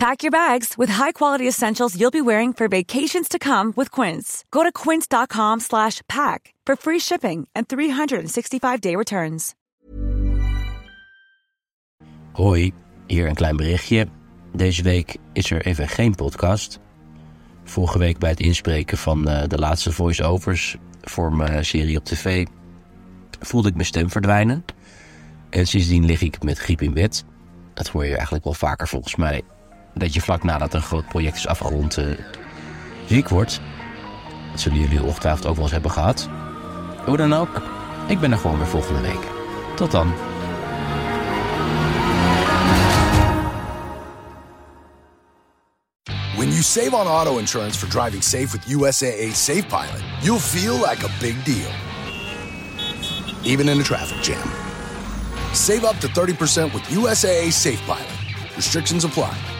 Pack your bags with high-quality essentials you'll be wearing for vacations to come with Quince. Go to quince.com slash pack for free shipping and 365-day returns. Hoi, hier een klein berichtje. Deze week is er even geen podcast. Vorige week bij het inspreken van uh, de laatste voice-overs voor mijn serie op tv... voelde ik mijn stem verdwijnen. En sindsdien lig ik met griep in bed. Dat hoor je eigenlijk wel vaker volgens mij dat je vlak nadat een groot project is afgerond uh, ziek wordt. Dat zullen jullie ongetwijfeld ook wel eens hebben gehad. Hoe dan ook, ik ben er gewoon weer volgende week. Tot dan. When you save on auto insurance for driving safe with USAA Safe Pilot, you'll feel like a big deal. Even in a traffic jam. Save up to 30% with USAA Safe Pilot. Restrictions apply.